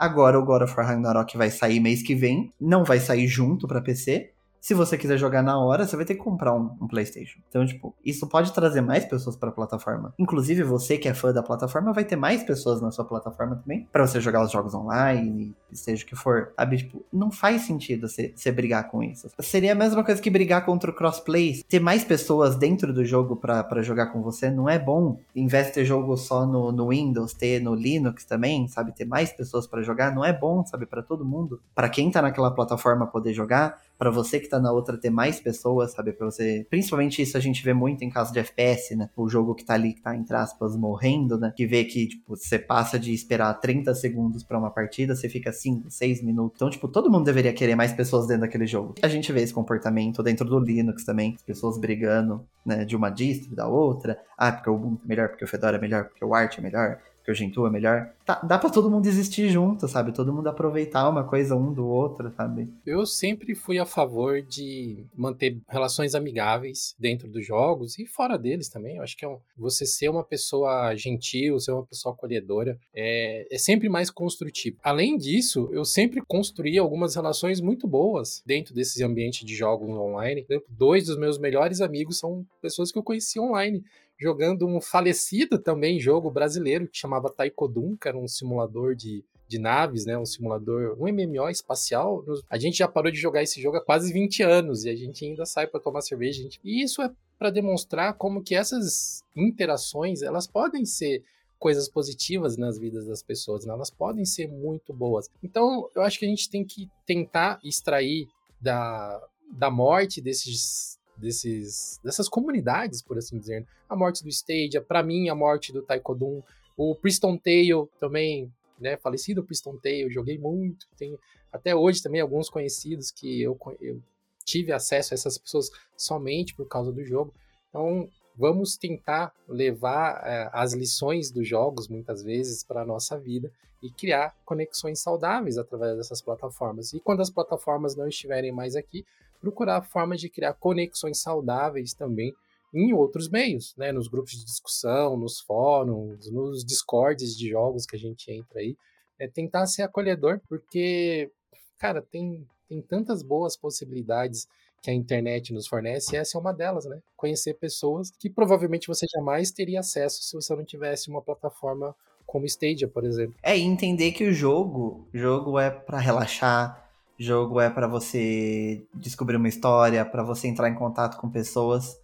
Agora o God of War Ragnarok vai sair mês que vem. Não vai sair junto para PC. Se você quiser jogar na hora, você vai ter que comprar um, um PlayStation. Então, tipo, isso pode trazer mais pessoas para a plataforma. Inclusive, você que é fã da plataforma vai ter mais pessoas na sua plataforma também, para você jogar os jogos online, seja o que for. Sabe, tipo, não faz sentido você, brigar com isso. Seria a mesma coisa que brigar contra o crossplay. Ter mais pessoas dentro do jogo para jogar com você não é bom. De ter jogo só no, no Windows, ter no Linux também, sabe, ter mais pessoas para jogar, não é bom, sabe, para todo mundo. Para quem tá naquela plataforma poder jogar, para você que tá na outra ter mais pessoas, sabe? Pra você. Principalmente isso a gente vê muito em caso de FPS, né? O jogo que tá ali, que tá, entre aspas, morrendo, né? Que vê que, tipo, você passa de esperar 30 segundos para uma partida, você fica 5, 6 minutos. Então, tipo, todo mundo deveria querer mais pessoas dentro daquele jogo. A gente vê esse comportamento dentro do Linux também, pessoas brigando, né? De uma distro da outra. Ah, porque o Ubuntu é melhor, porque o Fedora é melhor, porque o Arch é melhor porque o Gentoo é melhor. Tá, dá para todo mundo existir junto, sabe? Todo mundo aproveitar uma coisa um do outro, sabe? Eu sempre fui a favor de manter relações amigáveis dentro dos jogos e fora deles também. Eu acho que é um, você ser uma pessoa gentil, ser uma pessoa acolhedora, é, é sempre mais construtivo. Além disso, eu sempre construí algumas relações muito boas dentro desses ambientes de jogos online. Dois dos meus melhores amigos são pessoas que eu conheci online jogando um falecido também jogo brasileiro que chamava Taikodun, que era um simulador de, de naves, né? Um simulador, um MMO espacial. A gente já parou de jogar esse jogo há quase 20 anos e a gente ainda sai para tomar cerveja. Gente... E isso é para demonstrar como que essas interações, elas podem ser coisas positivas nas vidas das pessoas, né? elas podem ser muito boas. Então, eu acho que a gente tem que tentar extrair da, da morte desses desses, dessas comunidades, por assim dizer. A morte do Stadia, para mim, a morte do Taekwondo, o Priston Tale também, né, falecido Priston Tale, joguei muito, tem até hoje também alguns conhecidos que eu, eu tive acesso a essas pessoas somente por causa do jogo. Então, vamos tentar levar é, as lições dos jogos, muitas vezes, para a nossa vida e criar conexões saudáveis através dessas plataformas. E quando as plataformas não estiverem mais aqui, procurar formas de criar conexões saudáveis também em outros meios, né? Nos grupos de discussão, nos fóruns, nos discords de jogos que a gente entra aí. É tentar ser acolhedor, porque, cara, tem, tem tantas boas possibilidades que a internet nos fornece, e essa é uma delas, né? Conhecer pessoas que provavelmente você jamais teria acesso se você não tivesse uma plataforma como Stadia, por exemplo. É, entender que o jogo, jogo é para relaxar, Jogo é para você descobrir uma história, para você entrar em contato com pessoas.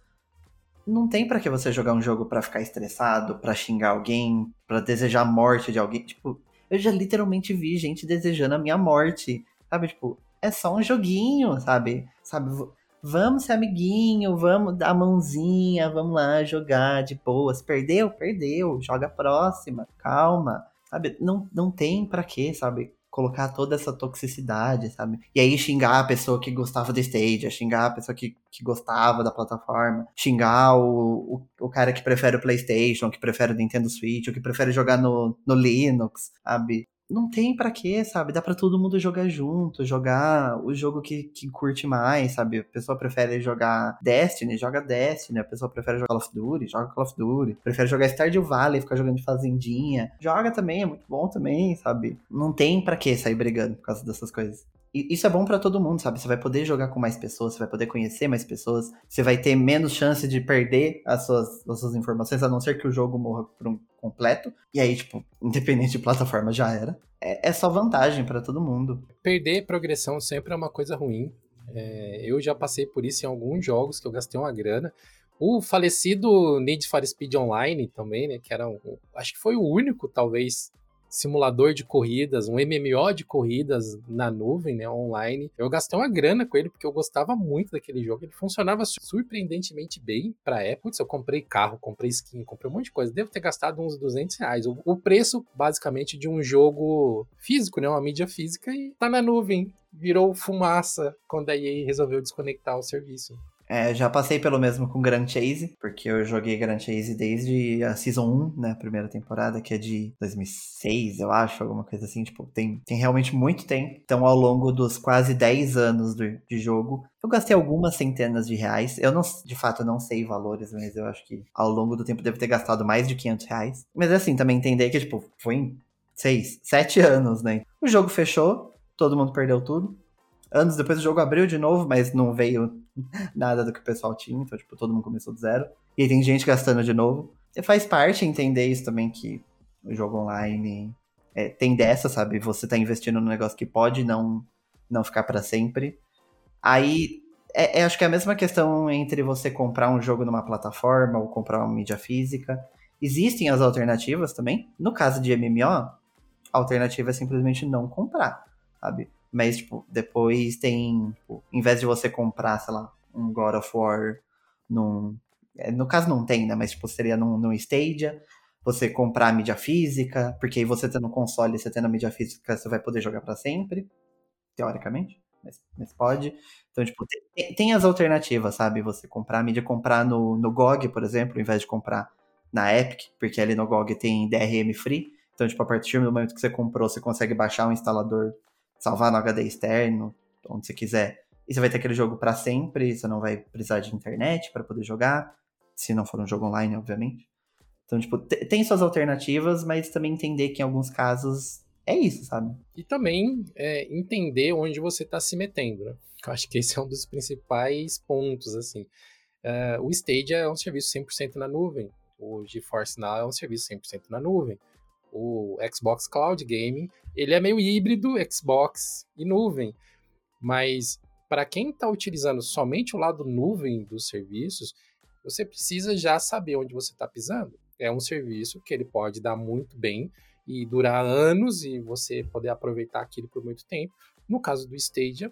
Não tem para que você jogar um jogo para ficar estressado, para xingar alguém, para desejar a morte de alguém. Tipo, eu já literalmente vi gente desejando a minha morte. Sabe, tipo, é só um joguinho, sabe? Sabe, vamos ser amiguinho, vamos dar a mãozinha, vamos lá jogar de boas. Perdeu? Perdeu. Joga a próxima. Calma. Sabe, não, não tem para quê, sabe? Colocar toda essa toxicidade, sabe? E aí xingar a pessoa que gostava do Stadia, xingar a pessoa que, que gostava da plataforma, xingar o, o, o cara que prefere o PlayStation, que prefere o Nintendo Switch, o que prefere jogar no, no Linux, sabe? Não tem para quê, sabe? Dá para todo mundo jogar junto, jogar o jogo que, que curte mais, sabe? A pessoa prefere jogar Destiny, joga Destiny. A pessoa prefere jogar Call of Duty, joga Call of Duty. Prefere jogar Stardew Valley, ficar jogando de fazendinha. Joga também, é muito bom também, sabe? Não tem para que sair brigando por causa dessas coisas. Isso é bom para todo mundo, sabe? Você vai poder jogar com mais pessoas, você vai poder conhecer mais pessoas, você vai ter menos chance de perder as suas, as suas informações, a não ser que o jogo morra por um completo. E aí, tipo, independente de plataforma, já era. É, é só vantagem para todo mundo. Perder progressão sempre é uma coisa ruim. É, eu já passei por isso em alguns jogos que eu gastei uma grana. O falecido Need for Speed Online também, né? Que era um, acho que foi o único, talvez, simulador de corridas, um MMO de corridas na nuvem, né, online. Eu gastei uma grana com ele porque eu gostava muito daquele jogo. Ele funcionava surpreendentemente bem pra época. Eu comprei carro, comprei skin, comprei um monte de coisa. Devo ter gastado uns 200 reais. O, o preço, basicamente, de um jogo físico, né, uma mídia física e tá na nuvem. Virou fumaça quando a EA resolveu desconectar o serviço. É, já passei pelo mesmo com Grand Chase, porque eu joguei Grand Chase desde a Season 1, né, primeira temporada, que é de 2006, eu acho, alguma coisa assim, tipo, tem, tem realmente muito tempo. Então, ao longo dos quase 10 anos do, de jogo, eu gastei algumas centenas de reais. Eu não, de fato, não sei valores, mas eu acho que ao longo do tempo devo ter gastado mais de 500 reais. Mas assim, também entender que, tipo, foi em 6, 7 anos, né? O jogo fechou, todo mundo perdeu tudo. Anos depois o jogo abriu de novo, mas não veio nada do que o pessoal tinha, então, tipo, todo mundo começou do zero. E aí tem gente gastando de novo. E faz parte entender isso também, que o jogo online é, tem dessa, sabe? Você tá investindo num negócio que pode não, não ficar para sempre. Aí, é, é, acho que é a mesma questão entre você comprar um jogo numa plataforma ou comprar uma mídia física. Existem as alternativas também. No caso de MMO, a alternativa é simplesmente não comprar, sabe? Mas, tipo, depois tem. Tipo, em vez de você comprar, sei lá, um God of War num. É, no caso não tem, né? Mas, tipo, seria num, num Stadia. Você comprar a mídia física, porque aí você tendo console, você tendo a mídia física, você vai poder jogar para sempre. Teoricamente. Mas, mas, pode. Então, tipo, tem, tem, as alternativas, sabe? Você comprar a mídia, comprar no, no GOG, por exemplo, em vez de comprar na Epic, porque ali no GOG tem DRM free. Então, tipo, a partir do momento que você comprou, você consegue baixar um instalador salvar no HD externo, onde você quiser. E você vai ter aquele jogo para sempre, você não vai precisar de internet para poder jogar, se não for um jogo online, obviamente. Então, tipo, tem suas alternativas, mas também entender que em alguns casos é isso, sabe? E também é, entender onde você está se metendo, né? Eu acho que esse é um dos principais pontos, assim. Uh, o Stadia é um serviço 100% na nuvem. O GeForce Now é um serviço 100% na nuvem o Xbox Cloud Gaming, ele é meio híbrido Xbox e nuvem, mas para quem está utilizando somente o lado nuvem dos serviços, você precisa já saber onde você está pisando. É um serviço que ele pode dar muito bem e durar anos e você poder aproveitar aquilo por muito tempo. No caso do Stadia,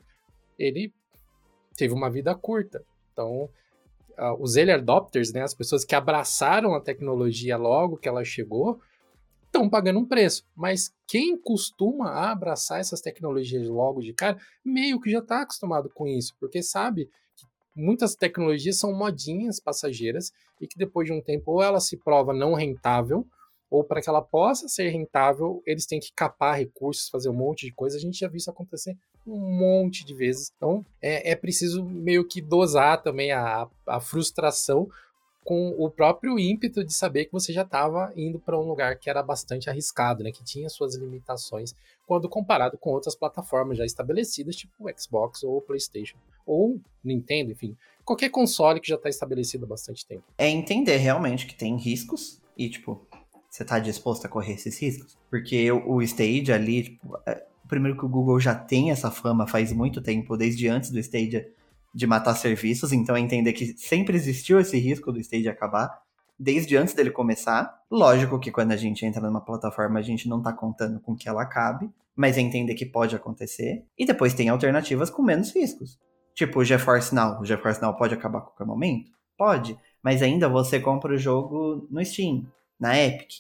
ele teve uma vida curta. Então, uh, os early adopters, né, as pessoas que abraçaram a tecnologia logo que ela chegou, estão pagando um preço. Mas quem costuma abraçar essas tecnologias logo de cara, meio que já está acostumado com isso, porque sabe que muitas tecnologias são modinhas passageiras e que depois de um tempo ou ela se prova não rentável, ou para que ela possa ser rentável, eles têm que capar recursos, fazer um monte de coisa. A gente já viu isso acontecer um monte de vezes. Então é, é preciso meio que dosar também a, a frustração com o próprio ímpeto de saber que você já estava indo para um lugar que era bastante arriscado, né, que tinha suas limitações, quando comparado com outras plataformas já estabelecidas, tipo o Xbox ou o PlayStation, ou Nintendo, enfim, qualquer console que já está estabelecido há bastante tempo. É entender realmente que tem riscos e, tipo, você está disposto a correr esses riscos? Porque o Stage ali, tipo, é, primeiro que o Google já tem essa fama faz muito tempo, desde antes do Stadia de matar serviços, então é entender que sempre existiu esse risco do stage acabar, desde antes dele começar. Lógico que quando a gente entra numa plataforma, a gente não tá contando com que ela acabe, mas é entender que pode acontecer. E depois tem alternativas com menos riscos. Tipo o GeForce Now. O GeForce Now pode acabar a qualquer momento? Pode. Mas ainda você compra o jogo no Steam, na Epic.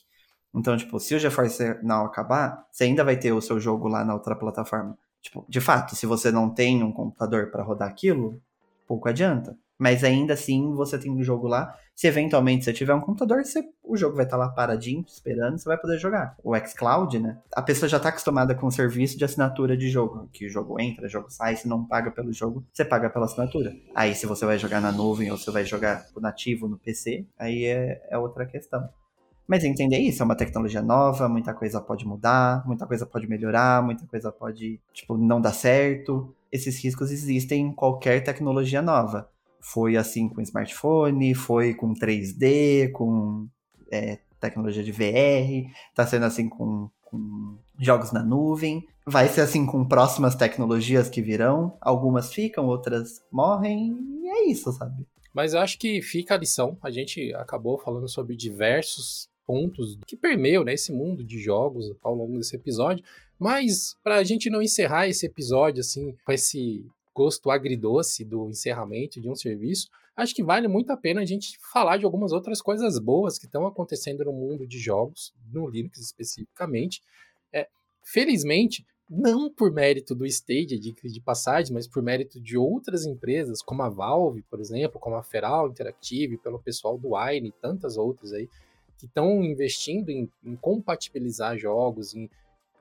Então, tipo, se o GeForce Now acabar, você ainda vai ter o seu jogo lá na outra plataforma. Tipo, de fato, se você não tem um computador para rodar aquilo, pouco adianta. Mas ainda assim, você tem um jogo lá. Se eventualmente você tiver um computador, você, o jogo vai estar tá lá paradinho, esperando, você vai poder jogar. O xCloud, né? A pessoa já está acostumada com o serviço de assinatura de jogo. Que o jogo entra, o jogo sai, se não paga pelo jogo, você paga pela assinatura. Aí, se você vai jogar na nuvem ou você vai jogar nativo no PC, aí é, é outra questão. Mas entender isso, é uma tecnologia nova, muita coisa pode mudar, muita coisa pode melhorar, muita coisa pode, tipo, não dar certo. Esses riscos existem em qualquer tecnologia nova. Foi assim com smartphone, foi com 3D, com é, tecnologia de VR, tá sendo assim com, com jogos na nuvem. Vai ser assim com próximas tecnologias que virão. Algumas ficam, outras morrem, e é isso, sabe? Mas eu acho que fica a lição. A gente acabou falando sobre diversos pontos que permeiam né, esse mundo de jogos ao longo desse episódio. Mas para a gente não encerrar esse episódio assim com esse gosto agridoce do encerramento de um serviço, acho que vale muito a pena a gente falar de algumas outras coisas boas que estão acontecendo no mundo de jogos, no Linux especificamente. É, felizmente, não por mérito do Stadia de, de passagem, mas por mérito de outras empresas, como a Valve, por exemplo, como a Feral Interactive, pelo pessoal do Wine e tantas outras aí, que estão investindo em, em, compatibilizar jogos, em,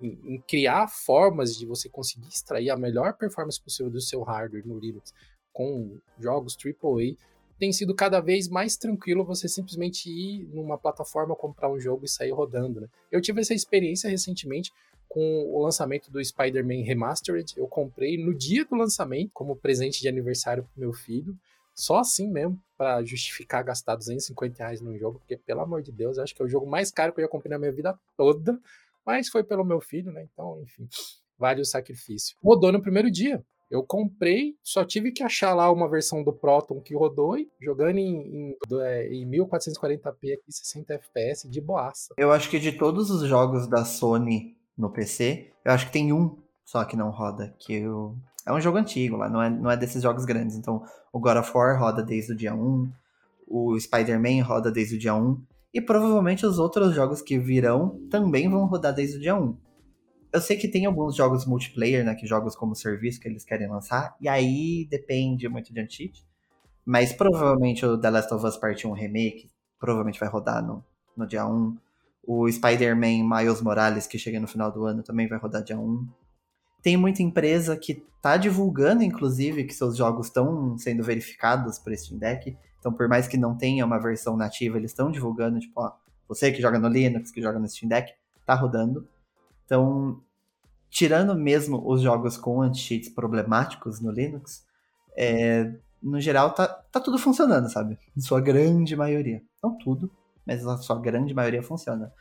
em, em, criar formas de você conseguir extrair a melhor performance possível do seu hardware no Linux com jogos AAA, tem sido cada vez mais tranquilo você simplesmente ir numa plataforma, comprar um jogo e sair rodando. Né? Eu tive essa experiência recentemente com o lançamento do Spider-Man Remastered. Eu comprei no dia do lançamento como presente de aniversário pro meu filho. Só assim mesmo, para justificar gastar 250 reais num jogo, porque, pelo amor de Deus, eu acho que é o jogo mais caro que eu já comprei na minha vida toda. Mas foi pelo meu filho, né? Então, enfim, vale o sacrifício. Rodou no primeiro dia. Eu comprei, só tive que achar lá uma versão do Proton que rodou e jogando em, em, é, em 1440p aqui, 60 FPS de boaça. Eu acho que de todos os jogos da Sony no PC, eu acho que tem um só que não roda, que eu é um jogo antigo lá, não é, não é desses jogos grandes. Então, o God of War roda desde o dia 1, o Spider-Man roda desde o dia 1, e provavelmente os outros jogos que virão também vão rodar desde o dia 1. Eu sei que tem alguns jogos multiplayer, né, que jogos como serviço que eles querem lançar, e aí depende muito de anti mas provavelmente o The Last of Us Part 1 Remake provavelmente vai rodar no, no dia 1. O Spider-Man Miles Morales, que chega no final do ano, também vai rodar dia 1. Tem muita empresa que tá divulgando, inclusive, que seus jogos estão sendo verificados por Steam Deck. Então, por mais que não tenha uma versão nativa, eles estão divulgando, tipo, ó, você que joga no Linux, que joga no Steam Deck, tá rodando. Então, tirando mesmo os jogos com anti-cheats problemáticos no Linux, é, no geral tá, tá tudo funcionando, sabe? Em sua grande maioria. Não tudo, mas a sua grande maioria funciona.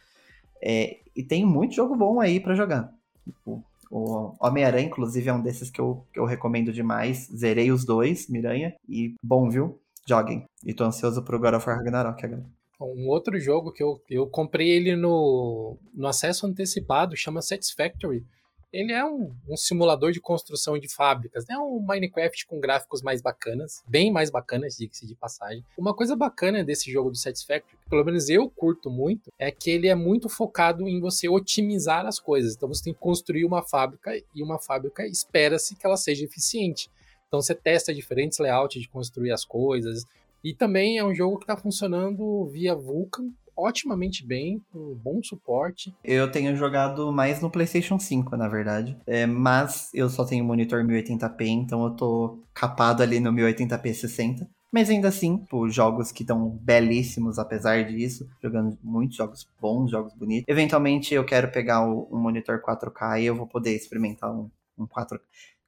É, e tem muito jogo bom aí para jogar. Tipo, o Homem-Aranha, inclusive, é um desses que eu, que eu recomendo demais. Zerei os dois, Miranha, e bom, viu? Joguem. E tô ansioso pro God of War Ragnarok agora. Um outro jogo que eu, eu comprei ele no, no acesso antecipado, chama Satisfactory ele é um, um, simulador de construção de fábricas, né? Um Minecraft com gráficos mais bacanas, bem mais bacanas, diga-se de passagem. Uma coisa bacana desse jogo do Satisfactory, que pelo menos eu curto muito, é que ele é muito focado em você otimizar as coisas. Então você tem que construir uma fábrica e uma fábrica espera-se que ela seja eficiente. Então você testa diferentes layouts de construir as coisas. E também é um jogo que está funcionando via Vulkan, otimamente bem, com bom suporte. Eu tenho jogado mais no PlayStation 5, na verdade. É, mas eu só tenho monitor 1080p, então eu tô capado ali no 1080p 60. Mas ainda assim, tipo, jogos que estão belíssimos apesar disso, jogando muitos jogos bons, jogos bonitos. Eventualmente eu quero pegar um monitor 4K e eu vou poder experimentar um, um 4K.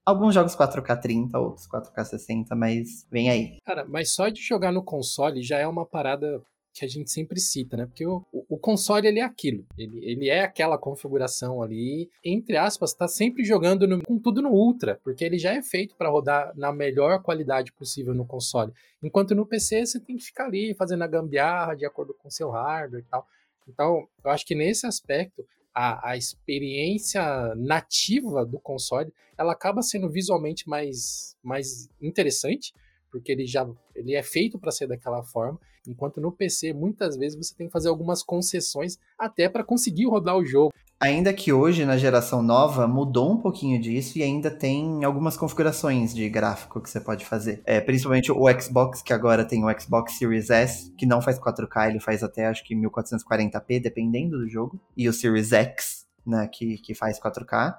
Alguns jogos 4K 30, outros 4K 60, mas vem aí. Cara, mas só de jogar no console já é uma parada que a gente sempre cita, né? Porque o, o console ele é aquilo, ele, ele é aquela configuração ali, entre aspas, tá sempre jogando no, com tudo no ultra, porque ele já é feito para rodar na melhor qualidade possível no console. Enquanto no PC você tem que ficar ali fazendo a gambiarra de acordo com seu hardware e tal. Então, eu acho que nesse aspecto a, a, experiência nativa do console ela acaba sendo visualmente mais, mais interessante porque ele já ele é feito para ser daquela forma, enquanto no PC muitas vezes você tem que fazer algumas concessões até para conseguir rodar o jogo. Ainda que hoje na geração nova mudou um pouquinho disso e ainda tem algumas configurações de gráfico que você pode fazer. É, principalmente o Xbox, que agora tem o Xbox Series S, que não faz 4K, ele faz até acho que 1440p, dependendo do jogo. E o Series X, né, que, que faz 4K.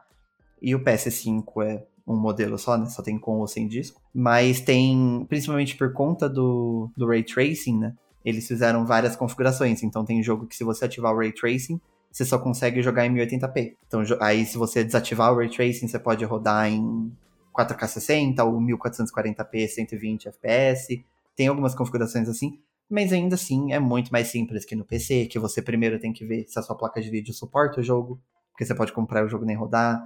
E o PS5 é um modelo só, né? Só tem com ou sem disco. Mas tem, principalmente por conta do, do Ray Tracing, né? eles fizeram várias configurações. Então tem jogo que se você ativar o Ray Tracing, você só consegue jogar em 1080p. Então aí se você desativar o Ray Tracing, você pode rodar em 4K 60 ou 1440p 120 fps. Tem algumas configurações assim, mas ainda assim é muito mais simples que no PC, que você primeiro tem que ver se a sua placa de vídeo suporta o jogo, porque você pode comprar o jogo nem rodar.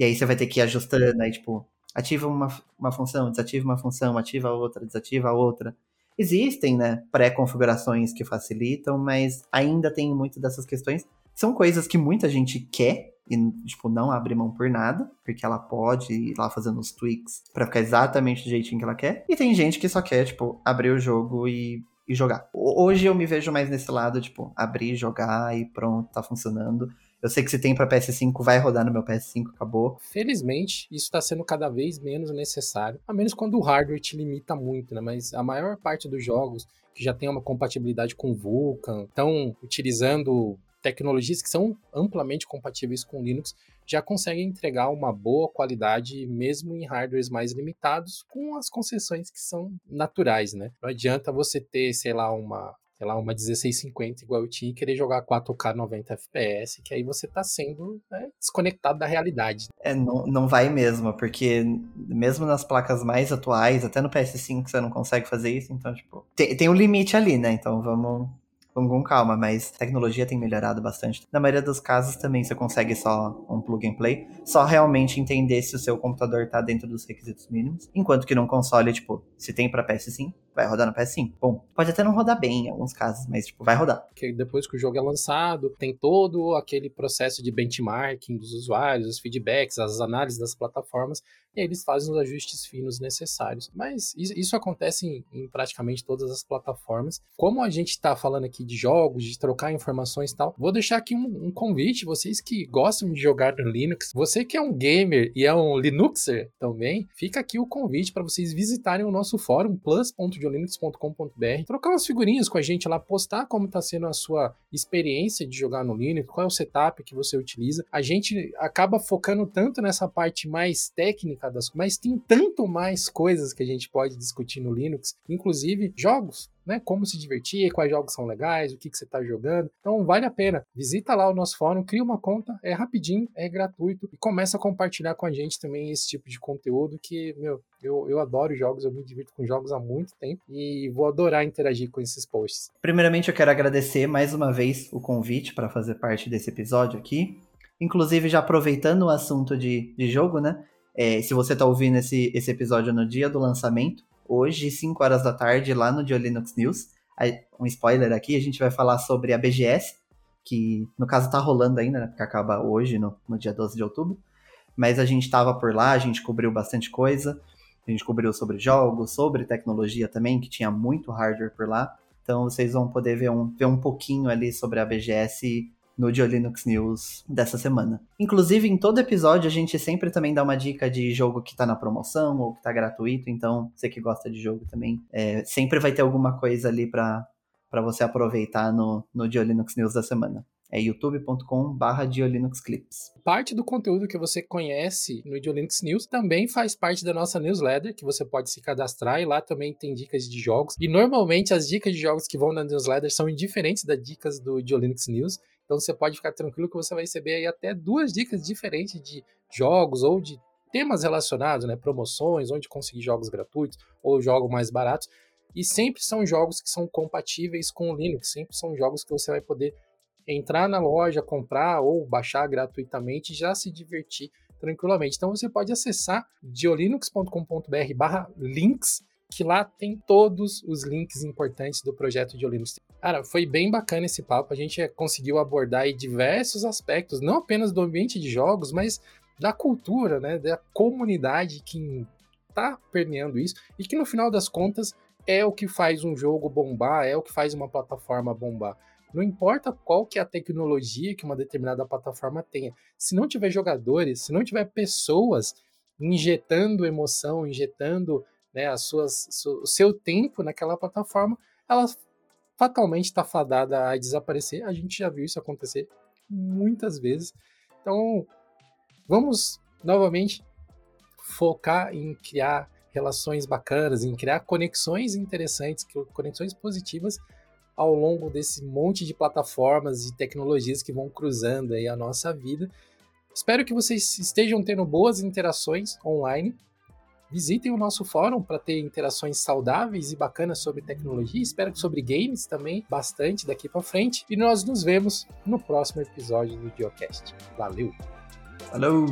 E aí você vai ter que ir ajustando, aí tipo, ativa uma, uma função, desativa uma função, ativa outra, desativa outra. Existem, né, pré-configurações que facilitam, mas ainda tem muito dessas questões. São coisas que muita gente quer e, tipo, não abre mão por nada, porque ela pode ir lá fazendo os tweaks para ficar exatamente do jeitinho que ela quer. E tem gente que só quer, tipo, abrir o jogo e, e jogar. Hoje eu me vejo mais nesse lado, tipo, abrir, jogar e pronto, tá funcionando. Eu sei que se tem para PS5, vai rodar no meu PS5, acabou. Felizmente, isso está sendo cada vez menos necessário, a menos quando o hardware te limita muito, né? Mas a maior parte dos jogos que já tem uma compatibilidade com Vulkan, estão utilizando tecnologias que são amplamente compatíveis com Linux, já conseguem entregar uma boa qualidade mesmo em hardwares mais limitados, com as concessões que são naturais, né? Não adianta você ter, sei lá, uma sei lá, uma 1650 igual eu tinha e querer jogar 4K 90 FPS, que aí você tá sendo né, desconectado da realidade. É, não, não vai mesmo, porque mesmo nas placas mais atuais, até no PS5 você não consegue fazer isso, então, tipo, tem, tem um limite ali, né? Então vamos, vamos com calma, mas tecnologia tem melhorado bastante. Na maioria dos casos também você consegue só um plug and play, só realmente entender se o seu computador tá dentro dos requisitos mínimos, enquanto que num console, tipo, se tem para PS5, vai rodar no PS5. Bom, pode até não rodar bem em alguns casos, mas tipo, vai rodar. Que depois que o jogo é lançado, tem todo aquele processo de benchmarking dos usuários, os feedbacks, as análises das plataformas, e eles fazem os ajustes finos necessários. Mas isso, acontece em, em, praticamente todas as plataformas. Como a gente está falando aqui de jogos, de trocar informações e tal, vou deixar aqui um, um convite, vocês que gostam de jogar no Linux, você que é um gamer e é um Linuxer também, fica aqui o convite para vocês visitarem o nosso fórum plus.geolinux.com.br, trocar umas figurinhas com a gente lá, postar como está sendo a sua experiência de jogar no Linux, qual é o setup que você utiliza. A gente acaba focando tanto nessa parte mais técnica das mas tem tanto mais coisas que a gente pode discutir no Linux, inclusive jogos né? Como se divertir, quais jogos são legais, o que, que você está jogando. Então vale a pena. Visita lá o nosso fórum, cria uma conta, é rapidinho, é gratuito e começa a compartilhar com a gente também esse tipo de conteúdo que, meu, eu, eu adoro jogos, eu me divirto com jogos há muito tempo e vou adorar interagir com esses posts. Primeiramente, eu quero agradecer mais uma vez o convite para fazer parte desse episódio aqui. Inclusive, já aproveitando o assunto de, de jogo, né? É, se você está ouvindo esse, esse episódio no dia do lançamento, hoje, 5 horas da tarde, lá no Dio Linux News. Um spoiler aqui, a gente vai falar sobre a BGS, que no caso tá rolando ainda, né, porque acaba hoje, no, no dia 12 de outubro. Mas a gente estava por lá, a gente cobriu bastante coisa. A gente cobriu sobre jogos, sobre tecnologia também, que tinha muito hardware por lá. Então vocês vão poder ver um, ver um pouquinho ali sobre a BGS no Dio Linux News dessa semana. Inclusive, em todo episódio, a gente sempre também dá uma dica de jogo que tá na promoção ou que tá gratuito, então você que gosta de jogo também, é, sempre vai ter alguma coisa ali para você aproveitar no, no Linux News da semana. É youtube.com/barra Clips. Parte do conteúdo que você conhece no Idiolinux News também faz parte da nossa newsletter, que você pode se cadastrar e lá também tem dicas de jogos. E normalmente as dicas de jogos que vão na newsletter são indiferentes das dicas do Idiolinux News. Então você pode ficar tranquilo que você vai receber aí até duas dicas diferentes de jogos ou de temas relacionados, né? Promoções, onde conseguir jogos gratuitos ou jogos mais baratos. E sempre são jogos que são compatíveis com o Linux, sempre são jogos que você vai poder entrar na loja, comprar ou baixar gratuitamente e já se divertir tranquilamente. Então você pode acessar diolinux.com.br/links que lá tem todos os links importantes do projeto de Linux. Cara, foi bem bacana esse papo. A gente conseguiu abordar diversos aspectos, não apenas do ambiente de jogos, mas da cultura, né, da comunidade que está permeando isso e que no final das contas é o que faz um jogo bombar, é o que faz uma plataforma bombar. Não importa qual que é a tecnologia que uma determinada plataforma tenha. Se não tiver jogadores, se não tiver pessoas injetando emoção, injetando né, as suas, o seu tempo naquela plataforma, ela fatalmente está fadada a desaparecer. A gente já viu isso acontecer muitas vezes. Então, vamos novamente focar em criar relações bacanas, em criar conexões interessantes, conexões positivas ao longo desse monte de plataformas e tecnologias que vão cruzando aí a nossa vida. Espero que vocês estejam tendo boas interações online. Visitem o nosso fórum para ter interações saudáveis e bacanas sobre tecnologia. Espero que sobre games também, bastante daqui para frente. E nós nos vemos no próximo episódio do Geocast. Valeu! Falou!